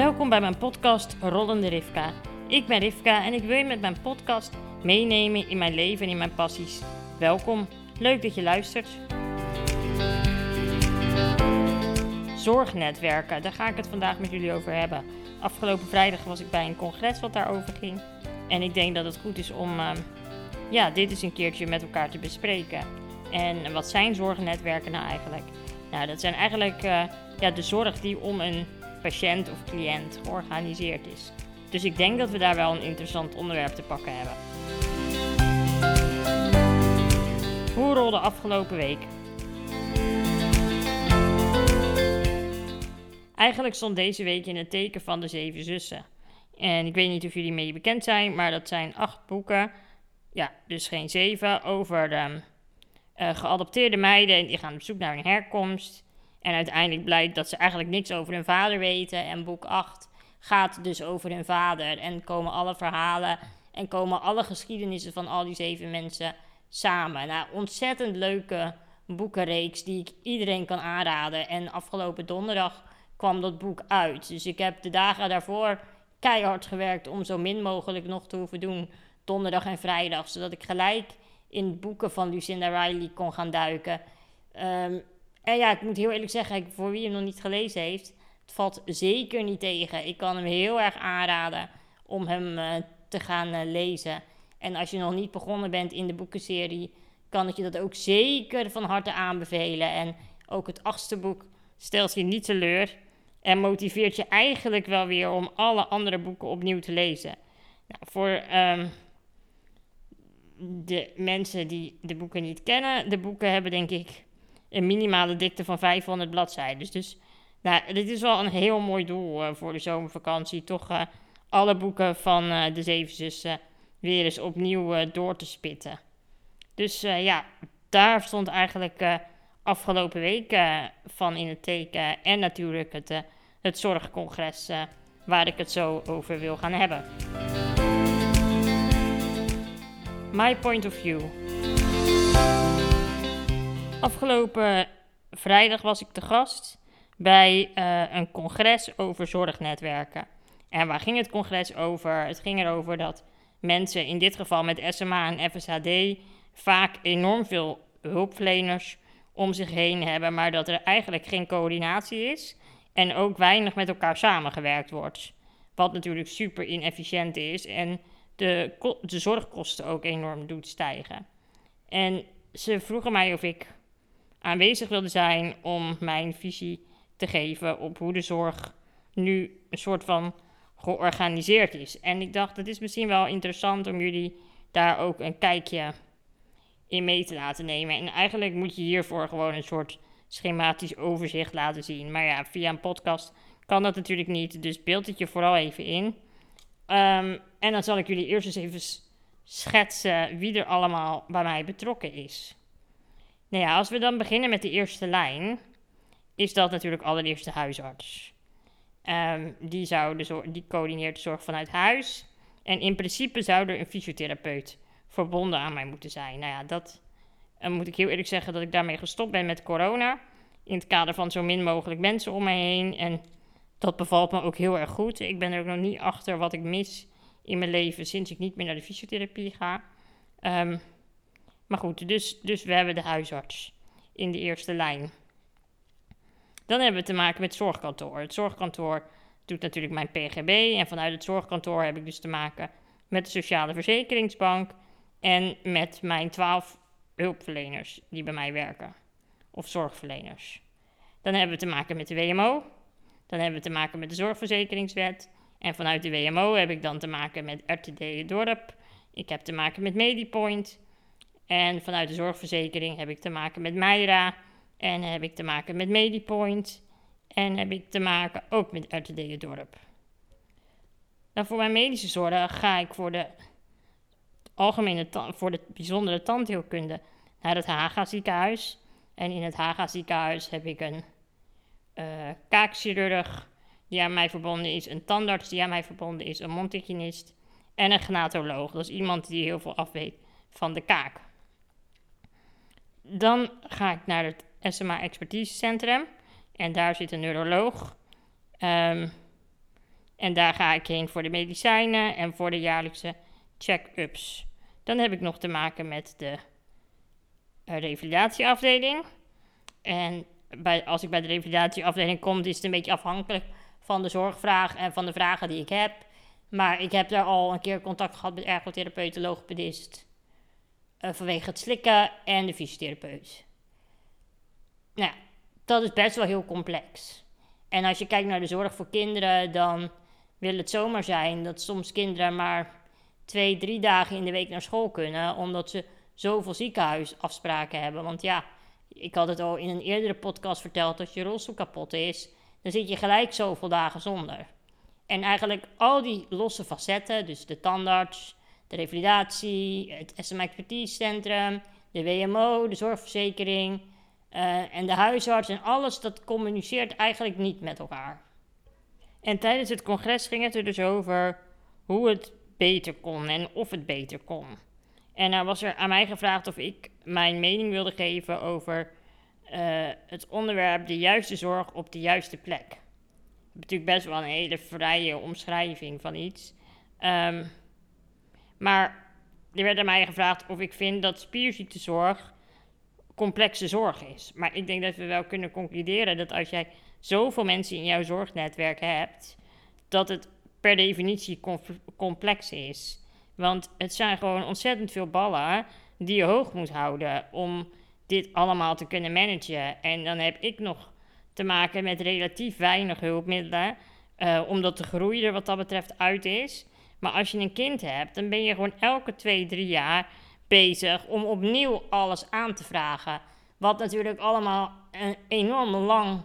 Welkom bij mijn podcast Rollende Rivka. Ik ben Rivka en ik wil je met mijn podcast meenemen in mijn leven en in mijn passies. Welkom, leuk dat je luistert. Zorgnetwerken, daar ga ik het vandaag met jullie over hebben. Afgelopen vrijdag was ik bij een congres wat daarover ging. En ik denk dat het goed is om uh, ja, dit eens een keertje met elkaar te bespreken. En wat zijn zorgnetwerken nou eigenlijk? Nou, dat zijn eigenlijk uh, ja, de zorg die om een patiënt of cliënt georganiseerd is. Dus ik denk dat we daar wel een interessant onderwerp te pakken hebben. Hoe rolde afgelopen week? Eigenlijk stond deze week in het teken van de Zeven Zussen. En ik weet niet of jullie mee bekend zijn, maar dat zijn acht boeken. Ja, dus geen zeven. Over de uh, geadopteerde meiden. Die gaan op zoek naar hun herkomst. En uiteindelijk blijkt dat ze eigenlijk niks over hun vader weten. En boek 8 gaat dus over hun vader. En komen alle verhalen en komen alle geschiedenissen van al die zeven mensen samen. Nou, ontzettend leuke boekenreeks die ik iedereen kan aanraden. En afgelopen donderdag kwam dat boek uit. Dus ik heb de dagen daarvoor keihard gewerkt om zo min mogelijk nog te hoeven doen. Donderdag en vrijdag. Zodat ik gelijk in boeken van Lucinda Riley kon gaan duiken. Um, en ja, ik moet heel eerlijk zeggen, voor wie hem nog niet gelezen heeft, het valt zeker niet tegen. Ik kan hem heel erg aanraden om hem uh, te gaan uh, lezen. En als je nog niet begonnen bent in de boekenserie, kan ik je dat ook zeker van harte aanbevelen. En ook het achtste boek stelt je niet teleur en motiveert je eigenlijk wel weer om alle andere boeken opnieuw te lezen. Nou, voor um, de mensen die de boeken niet kennen, de boeken hebben denk ik een minimale dikte van 500 bladzijden. Dus nou, dit is wel een heel mooi doel uh, voor de zomervakantie. Toch uh, alle boeken van uh, de Zeven Zussen weer eens opnieuw door te spitten. Dus ja, daar stond eigenlijk afgelopen week van in het teken. En natuurlijk het, het zorgcongres waar ik het zo over wil gaan hebben. My point of view. Afgelopen vrijdag was ik te gast bij uh, een congres over zorgnetwerken. En waar ging het congres over? Het ging erover dat mensen, in dit geval met SMA en FSHD, vaak enorm veel hulpverleners om zich heen hebben, maar dat er eigenlijk geen coördinatie is en ook weinig met elkaar samengewerkt wordt. Wat natuurlijk super inefficiënt is en de, de zorgkosten ook enorm doet stijgen. En ze vroegen mij of ik aanwezig wilde zijn om mijn visie te geven op hoe de zorg nu een soort van georganiseerd is. En ik dacht, het is misschien wel interessant om jullie daar ook een kijkje in mee te laten nemen. En eigenlijk moet je hiervoor gewoon een soort schematisch overzicht laten zien. Maar ja, via een podcast kan dat natuurlijk niet. Dus beeld het je vooral even in. Um, en dan zal ik jullie eerst eens even schetsen wie er allemaal bij mij betrokken is. Nou ja, als we dan beginnen met de eerste lijn, is dat natuurlijk allereerst de huisarts. Um, die, zou de zorg, die coördineert de zorg vanuit huis. En in principe zou er een fysiotherapeut verbonden aan mij moeten zijn. Nou ja, dat moet ik heel eerlijk zeggen dat ik daarmee gestopt ben met corona. In het kader van zo min mogelijk mensen om me heen. En dat bevalt me ook heel erg goed. Ik ben er ook nog niet achter wat ik mis in mijn leven sinds ik niet meer naar de fysiotherapie ga. Um, maar goed, dus, dus we hebben de huisarts in de eerste lijn. Dan hebben we te maken met het zorgkantoor. Het zorgkantoor doet natuurlijk mijn PGB. En vanuit het zorgkantoor heb ik dus te maken met de Sociale Verzekeringsbank. En met mijn twaalf hulpverleners die bij mij werken. Of zorgverleners. Dan hebben we te maken met de WMO. Dan hebben we te maken met de Zorgverzekeringswet. En vanuit de WMO heb ik dan te maken met RTD Dorp. Ik heb te maken met Medipoint. En vanuit de zorgverzekering heb ik te maken met Meira. En heb ik te maken met Medipoint. En heb ik te maken ook met RTD dorp. Nou, voor mijn medische zorg ga ik voor de algemene voor de bijzondere tandheelkunde naar het Haga ziekenhuis. En in het Haga ziekenhuis heb ik een uh, kaakchirurg die aan mij verbonden is, een tandarts die aan mij verbonden is, een mondhygiënist en een gnatoloog. Dat is iemand die heel veel afweet van de kaak. Dan ga ik naar het SMA Expertisecentrum. En daar zit een neuroloog. Um, En daar ga ik heen voor de medicijnen en voor de jaarlijkse check-ups. Dan heb ik nog te maken met de uh, revalidatieafdeling. En bij, als ik bij de revalidatieafdeling kom, is het een beetje afhankelijk van de zorgvraag en van de vragen die ik heb. Maar ik heb daar al een keer contact gehad met ergotherapeut, logopedist. Uh, vanwege het slikken en de fysiotherapeut. Nou, dat is best wel heel complex. En als je kijkt naar de zorg voor kinderen, dan wil het zomaar zijn dat soms kinderen maar twee, drie dagen in de week naar school kunnen, omdat ze zoveel ziekenhuisafspraken hebben. Want ja, ik had het al in een eerdere podcast verteld, als je rolstoel kapot is, dan zit je gelijk zoveel dagen zonder. En eigenlijk al die losse facetten, dus de tandarts, de revalidatie, het SM Expertise Centrum, de WMO, de zorgverzekering uh, en de huisarts en alles, dat communiceert eigenlijk niet met elkaar. En tijdens het congres ging het er dus over hoe het beter kon en of het beter kon. En dan was er aan mij gevraagd of ik mijn mening wilde geven over uh, het onderwerp de juiste zorg op de juiste plek. Dat is natuurlijk best wel een hele vrije omschrijving van iets. Um, maar er werd aan mij gevraagd of ik vind dat spierziektezorg complexe zorg is. Maar ik denk dat we wel kunnen concluderen dat als jij zoveel mensen in jouw zorgnetwerk hebt, dat het per definitie complex is. Want het zijn gewoon ontzettend veel ballen die je hoog moet houden om dit allemaal te kunnen managen. En dan heb ik nog te maken met relatief weinig hulpmiddelen, uh, omdat de groei er wat dat betreft uit is. Maar als je een kind hebt, dan ben je gewoon elke twee, drie jaar bezig om opnieuw alles aan te vragen. Wat natuurlijk allemaal een enorm lang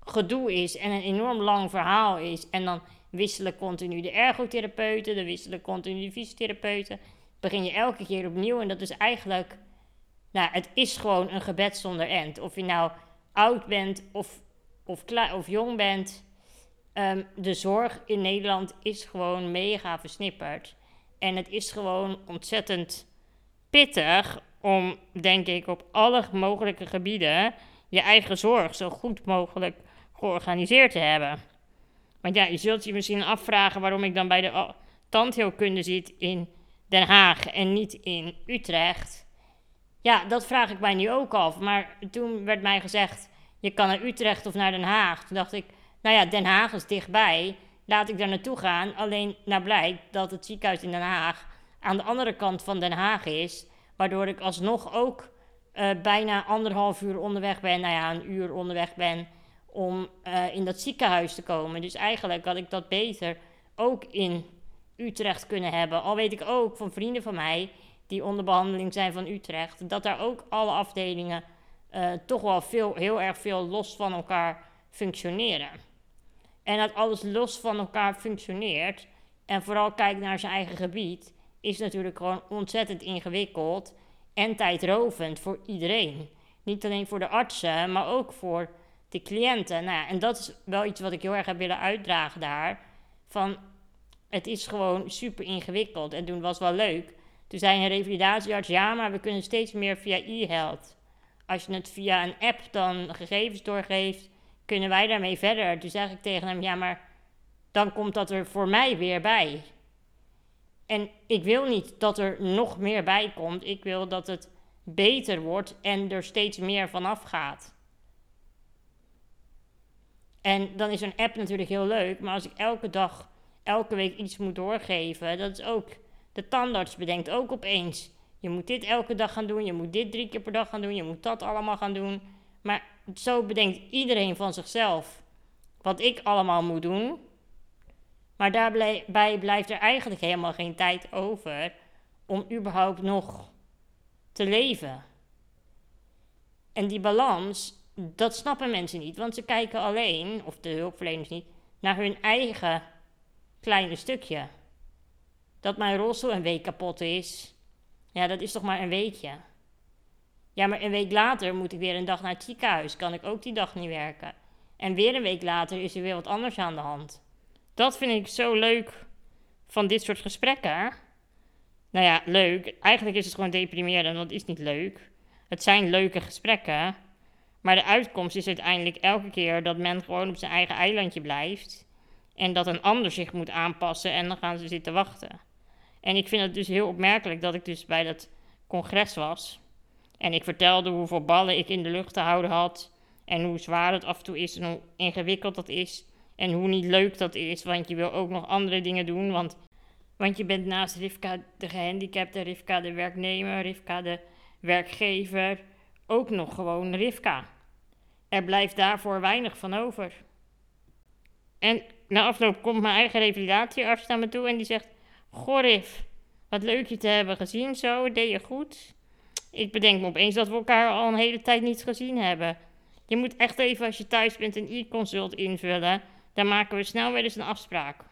gedoe is en een enorm lang verhaal is. En dan wisselen continu de ergotherapeuten, dan wisselen continu de fysiotherapeuten. Begin je elke keer opnieuw en dat is eigenlijk, nou, het is gewoon een gebed zonder end. Of je nou oud bent of, of, of jong bent, um, de zorg in Nederland is gewoon mega versnipperd. En het is gewoon ontzettend pittig om, denk ik, op alle mogelijke gebieden je eigen zorg zo goed mogelijk georganiseerd te hebben. Want ja, je zult je misschien afvragen waarom ik dan bij de tandheelkunde zit in Den Haag en niet in Utrecht. Ja, dat vraag ik mij nu ook af. Maar toen werd mij gezegd, je kan naar Utrecht of naar Den Haag. Toen dacht ik, nou ja, Den Haag is dichtbij. Laat ik daar naartoe gaan. Alleen nou blijkt dat het ziekenhuis in Den Haag aan de andere kant van Den Haag is. Waardoor ik alsnog ook uh, bijna anderhalf uur onderweg ben. Nou ja, een uur onderweg ben om uh, in dat ziekenhuis te komen. Dus eigenlijk had ik dat beter ook in Utrecht kunnen hebben. Al weet ik ook van vrienden van mij die onder behandeling zijn van Utrecht, dat daar ook alle afdelingen uh, toch wel veel, heel erg veel los van elkaar functioneren. En dat alles los van elkaar functioneert en vooral kijkt naar zijn eigen gebied, is natuurlijk gewoon ontzettend ingewikkeld en tijdrovend voor iedereen. Niet alleen voor de artsen, maar ook voor de cliënten. Nou ja, en dat is wel iets wat ik heel erg heb willen uitdragen daar. Van, het is gewoon super ingewikkeld. En toen was wel leuk. Toen zei een revalidatiearts, ja, maar we kunnen steeds meer via e-health. Als je het via een app dan gegevens doorgeeft, kunnen wij daarmee verder. Toen zeg ik tegen hem, ja, maar dan komt dat er voor mij weer bij. En ik wil niet dat er nog meer bij komt. Ik wil dat het beter wordt en er steeds meer vanaf gaat. En dan is een app natuurlijk heel leuk, maar als ik elke dag, elke week iets moet doorgeven, dat is ook. De tandarts bedenkt ook opeens: je moet dit elke dag gaan doen, je moet dit drie keer per dag gaan doen, je moet dat allemaal gaan doen. Maar zo bedenkt iedereen van zichzelf wat ik allemaal moet doen. Maar daarbij blijft er eigenlijk helemaal geen tijd over om überhaupt nog te leven. En die balans, dat snappen mensen niet, want ze kijken alleen, of de hulpverleners niet, naar hun eigen kleine stukje. Dat mijn rolstoel een week kapot is, ja, dat is toch maar een weekje. Ja, maar een week later moet ik weer een dag naar het ziekenhuis, kan ik ook die dag niet werken. En weer een week later is er weer wat anders aan de hand. Dat vind ik zo leuk van dit soort gesprekken. Nou ja, leuk. Eigenlijk is het gewoon deprimerend, want het is niet leuk. Het zijn leuke gesprekken. Maar de uitkomst is uiteindelijk elke keer dat men gewoon op zijn eigen eilandje blijft. En dat een ander zich moet aanpassen en dan gaan ze zitten wachten. En ik vind het dus heel opmerkelijk dat ik dus bij dat congres was. En ik vertelde hoeveel ballen ik in de lucht te houden had. En hoe zwaar het af en toe is en hoe ingewikkeld dat is. En hoe niet leuk dat is, want je wil ook nog andere dingen doen. Want, want je bent naast Rivka de gehandicapte, Rivka de werknemer, Rivka de werkgever, ook nog gewoon Rivka. Er blijft daarvoor weinig van over. En na afloop komt mijn eigen revalidatiearts naar me toe en die zegt... Goh wat leuk je te hebben gezien zo, deed je goed. Ik bedenk me opeens dat we elkaar al een hele tijd niet gezien hebben. Je moet echt even als je thuis bent een e-consult invullen. Dan maken we snel weer eens een afspraak.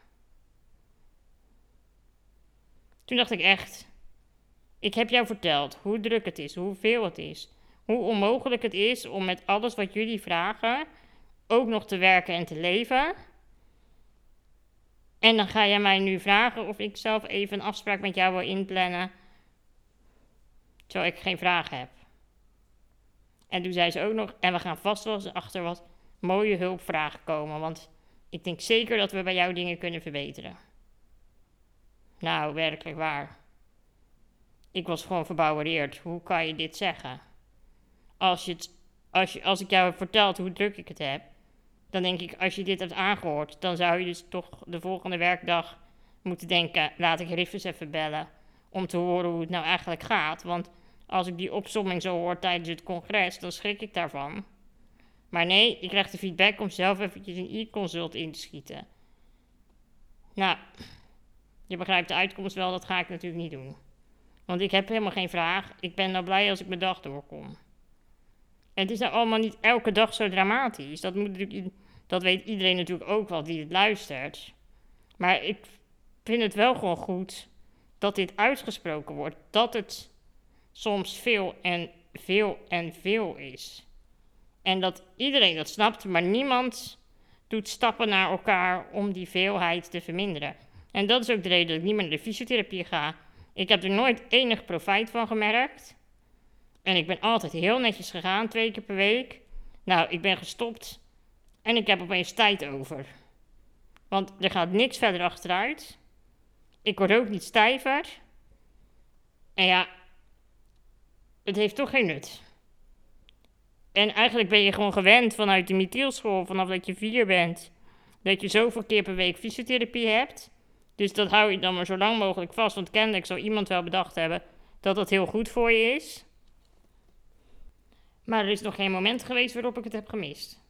Toen dacht ik echt, ik heb jou verteld hoe druk het is, hoeveel het is, hoe onmogelijk het is om met alles wat jullie vragen ook nog te werken en te leven. En dan ga jij mij nu vragen of ik zelf even een afspraak met jou wil inplannen, terwijl ik geen vragen heb. En toen zei ze ook nog, en we gaan vast wel eens achter wat mooie hulpvragen komen, want ik denk zeker dat we bij jou dingen kunnen verbeteren. Nou, werkelijk waar. Ik was gewoon verbouwereerd. Hoe kan je dit zeggen? Als, je het, als, je, als ik jou heb verteld hoe druk ik het heb, dan denk ik, als je dit hebt aangehoord, dan zou je dus toch de volgende werkdag moeten denken: laat ik Riffus even bellen. Om te horen hoe het nou eigenlijk gaat. Want als ik die opsomming zo hoor tijdens het congres, dan schrik ik daarvan. Maar nee, ik krijg de feedback om zelf eventjes een e-consult in te schieten. Nou, je begrijpt de uitkomst wel, dat ga ik natuurlijk niet doen. Want ik heb helemaal geen vraag. Ik ben nou blij als ik mijn dag doorkom. En het is nou allemaal niet elke dag zo dramatisch. Dat, moet dat weet iedereen natuurlijk ook wel die het luistert. Maar ik vind het wel gewoon goed dat dit uitgesproken wordt. Dat het soms veel en veel en veel is. En dat iedereen dat snapt, maar niemand doet stappen naar elkaar om die veelheid te verminderen. En dat is ook de reden dat ik niet meer naar de fysiotherapie ga. Ik heb er nooit enig profijt van gemerkt. En ik ben altijd heel netjes gegaan, twee keer per week. Nou, ik ben gestopt en ik heb opeens tijd over. Want er gaat niks verder achteruit. Ik word ook niet stijver. En ja, het heeft toch geen nut. En eigenlijk ben je gewoon gewend vanuit de Mithielschool, vanaf dat je vier bent, dat je zoveel keer per week fysiotherapie hebt. Dus dat hou je dan maar zo lang mogelijk vast. Want kennelijk zou iemand wel bedacht hebben dat dat heel goed voor je is. Maar er is nog geen moment geweest waarop ik het heb gemist.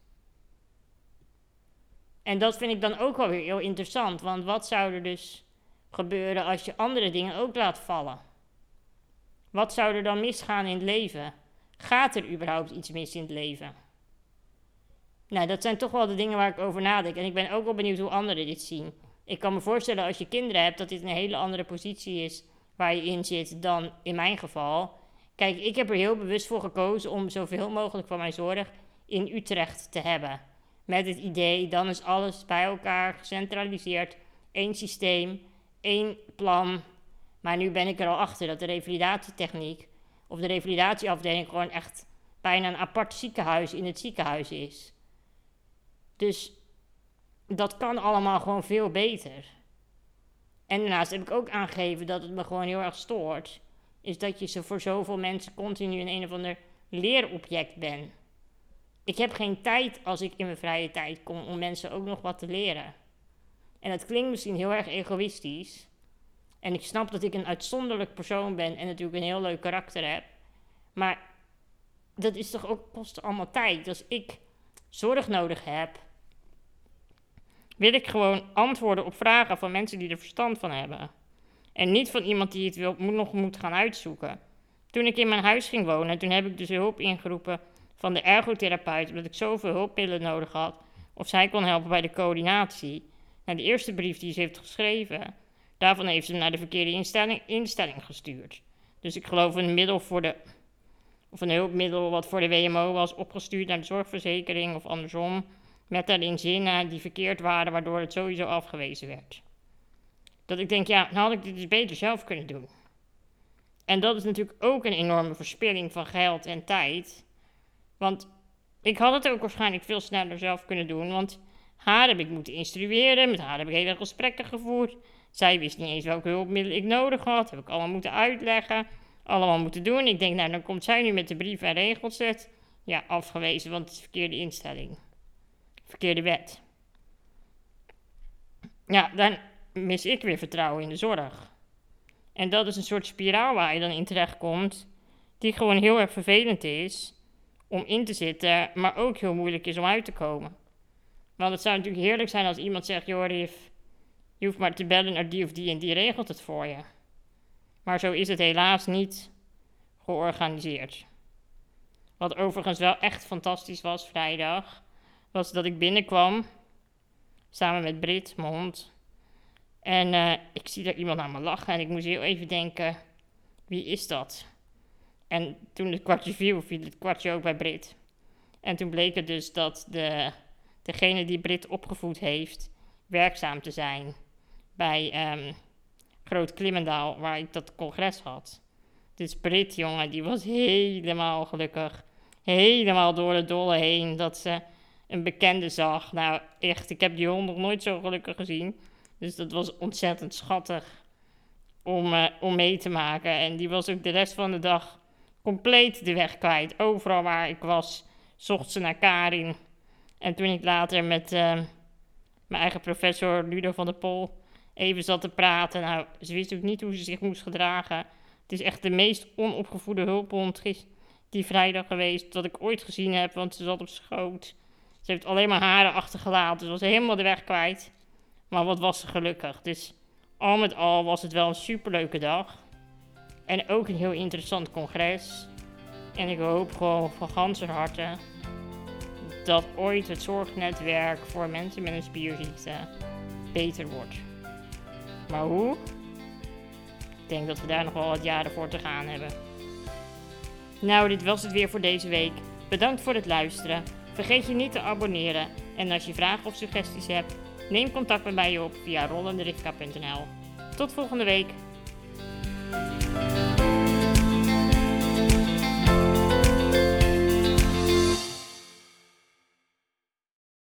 En dat vind ik dan ook wel weer heel interessant. Want wat zou er dus gebeuren als je andere dingen ook laat vallen? Wat zou er dan misgaan in het leven? Gaat er überhaupt iets mis in het leven? Nou, dat zijn toch wel de dingen waar ik over nadenk. En ik ben ook wel benieuwd hoe anderen dit zien. Ik kan me voorstellen als je kinderen hebt dat dit een hele andere positie is waar je in zit dan in mijn geval. Kijk, ik heb er heel bewust voor gekozen om zoveel mogelijk van mijn zorg in Utrecht te hebben. Met het idee, dan is alles bij elkaar gecentraliseerd. één systeem, één plan. Maar nu ben ik er al achter dat de revalidatietechniek of de revalidatieafdeling gewoon echt bijna een apart ziekenhuis in het ziekenhuis is. Dus dat kan allemaal gewoon veel beter. En daarnaast heb ik ook aangegeven dat het me gewoon heel erg stoort. Is dat je voor zoveel mensen continu in een of ander leerobject bent. Ik heb geen tijd als ik in mijn vrije tijd kom om mensen ook nog wat te leren. En dat klinkt misschien heel erg egoïstisch. En ik snap dat ik een uitzonderlijk persoon ben en natuurlijk een heel leuk karakter heb. Maar dat is toch ook kost allemaal tijd. Als ik zorg nodig heb, wil ik gewoon antwoorden op vragen van mensen die er verstand van hebben. En niet van iemand die het wil, nog moet gaan uitzoeken. Toen ik in mijn huis ging wonen, toen heb ik dus hulp ingeroepen van de ergotherapeut, omdat ik zoveel hulpmiddelen nodig had. Of zij kon helpen bij de coördinatie. Nou, de eerste brief die ze heeft geschreven, daarvan heeft ze hem naar de verkeerde instelling, instelling gestuurd. Dus ik geloof een middel voor de, of een hulpmiddel wat voor de WMO was opgestuurd naar de zorgverzekering of andersom met daarin zinnen die verkeerd waren, waardoor het sowieso afgewezen werd. Dat ik denk, ja, dan had ik dit dus beter zelf kunnen doen. En dat is natuurlijk ook een enorme verspilling van geld en tijd. Want ik had het ook waarschijnlijk veel sneller zelf kunnen doen. Want Haar heb ik moeten instrueren, met haar heb ik hele gesprekken gevoerd. Zij wist niet eens welke hulpmiddelen ik nodig had. Heb ik allemaal moeten uitleggen, allemaal moeten doen. Ik denk, nou, dan komt zij nu met de brief en regelset. Ja, afgewezen, want het is verkeerde instelling. Verkeerde wet. Ja, dan mis ik weer vertrouwen in de zorg. En dat is een soort spiraal waar je dan in terecht komt, die gewoon heel erg vervelend is om in te zitten, maar ook heel moeilijk is om uit te komen. Want het zou natuurlijk heerlijk zijn als iemand zegt: joh, je hoeft maar te bellen naar die of die en die regelt het voor je. Maar zo is het helaas niet georganiseerd. Wat overigens wel echt fantastisch was vrijdag, was dat ik binnenkwam samen met Brit, mijn hond. En uh, ik zie daar iemand naar me lachen en ik moest heel even denken: wie is dat? En toen het kwartje viel, viel het kwartje ook bij Brit. En toen bleek het dus dat de, degene die Brit opgevoed heeft, werkzaam te zijn bij um, Groot Klimmendaal, waar ik dat congres had. Dus Brit, jongen, die was helemaal gelukkig. Helemaal door de dolle heen dat ze een bekende zag. Nou, echt, ik heb die hond nog nooit zo gelukkig gezien. Dus dat was ontzettend schattig om, uh, om mee te maken. En die was ook de rest van de dag compleet de weg kwijt. Overal waar ik was, zocht ze naar Karin. En toen ik later met uh, mijn eigen professor Ludo van der Pol even zat te praten, nou, ze wist ook niet hoe ze zich moest gedragen. Het is echt de meest onopgevoede hulphond die vrijdag geweest dat ik ooit gezien heb, want ze zat op schoot. Ze heeft alleen maar haren achtergelaten, ze was helemaal de weg kwijt. Maar wat was ze gelukkig. Dus al met al was het wel een superleuke dag. En ook een heel interessant congres. En ik hoop gewoon van ganse harte dat ooit het zorgnetwerk voor mensen met een spierziekte beter wordt. Maar hoe? Ik denk dat we daar nog wel wat jaren voor te gaan hebben. Nou, dit was het weer voor deze week. Bedankt voor het luisteren. Vergeet je niet te abonneren. En als je vragen of suggesties hebt, neem contact met mij op via rollenderifka.nl. Tot volgende week.